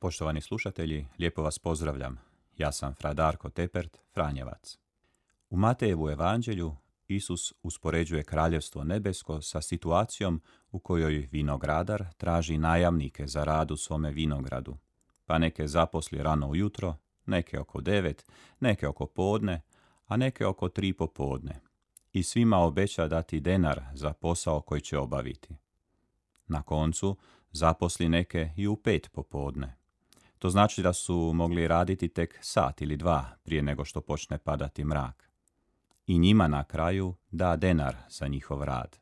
Poštovani slušatelji, lijepo vas pozdravljam. Ja sam Fra Darko Tepert, Franjevac. U Matejevu evanđelju Isus uspoređuje kraljevstvo nebesko sa situacijom u kojoj vinogradar traži najamnike za rad u svome vinogradu, pa neke zaposli rano ujutro, neke oko devet, neke oko podne, a neke oko tri popodne. I svima obeća dati denar za posao koji će obaviti. Na koncu zaposli neke i u pet popodne. To znači da su mogli raditi tek sat ili dva prije nego što počne padati mrak. I njima na kraju da denar za njihov rad.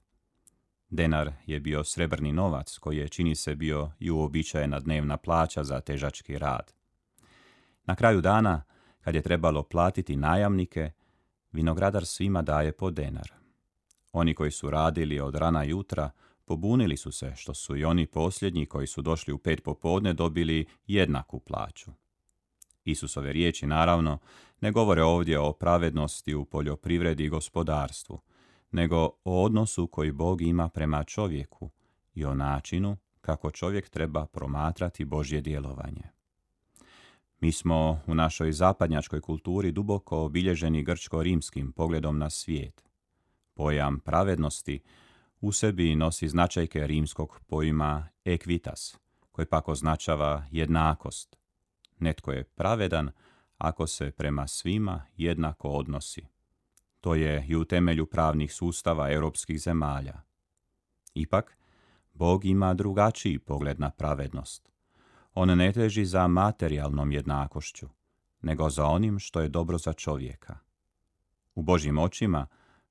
Denar je bio srebrni novac koji je čini se bio i uobičajena dnevna plaća za težački rad. Na kraju dana, kad je trebalo platiti najamnike, vinogradar svima daje po denar. Oni koji su radili od rana jutra Pobunili su se što su i oni posljednji koji su došli u pet popodne dobili jednaku plaću. Isusove riječi naravno ne govore ovdje o pravednosti u poljoprivredi i gospodarstvu, nego o odnosu koji Bog ima prema čovjeku i o načinu kako čovjek treba promatrati Božje djelovanje. Mi smo u našoj zapadnjačkoj kulturi duboko obilježeni grčko-rimskim pogledom na svijet. Pojam pravednosti u sebi nosi značajke rimskog pojma equitas, koji pak označava jednakost. Netko je pravedan ako se prema svima jednako odnosi. To je i u temelju pravnih sustava europskih zemalja. Ipak, Bog ima drugačiji pogled na pravednost. On ne teži za materijalnom jednakošću, nego za onim što je dobro za čovjeka. U Božjim očima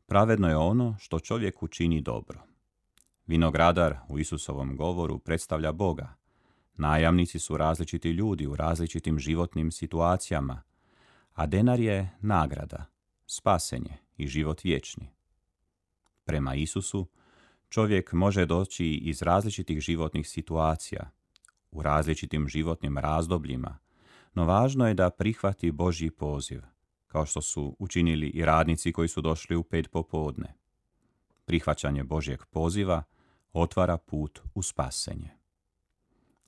Pravedno je ono što čovjek učini dobro. Vinogradar u Isusovom govoru predstavlja Boga. Najamnici su različiti ljudi u različitim životnim situacijama, a denar je nagrada, spasenje i život vječni. Prema Isusu, čovjek može doći iz različitih životnih situacija, u različitim životnim razdobljima, no važno je da prihvati Božji poziv – kao što su učinili i radnici koji su došli u pet popodne. Prihvaćanje Božjeg poziva otvara put u spasenje.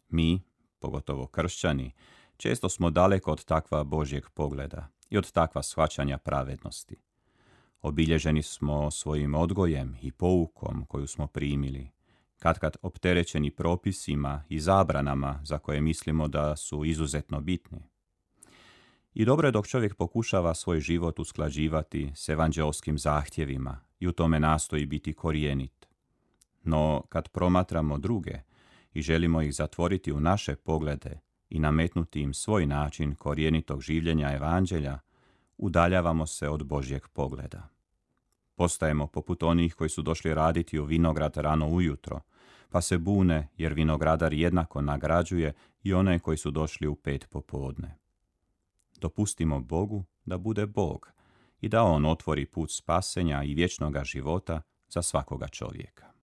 Mi, pogotovo kršćani, često smo daleko od takva Božjeg pogleda i od takva shvaćanja pravednosti. Obilježeni smo svojim odgojem i poukom koju smo primili, katkad opterećeni propisima i zabranama za koje mislimo da su izuzetno bitni. I dobro je dok čovjek pokušava svoj život usklađivati s evanđelskim zahtjevima i u tome nastoji biti korijenit. No, kad promatramo druge i želimo ih zatvoriti u naše poglede i nametnuti im svoj način korijenitog življenja evanđelja, udaljavamo se od Božjeg pogleda. Postajemo poput onih koji su došli raditi u vinograd rano ujutro, pa se bune jer vinogradar jednako nagrađuje i one koji su došli u pet popodne. Dopustimo Bogu da bude Bog i da On otvori put spasenja i vječnoga života za svakoga čovjeka.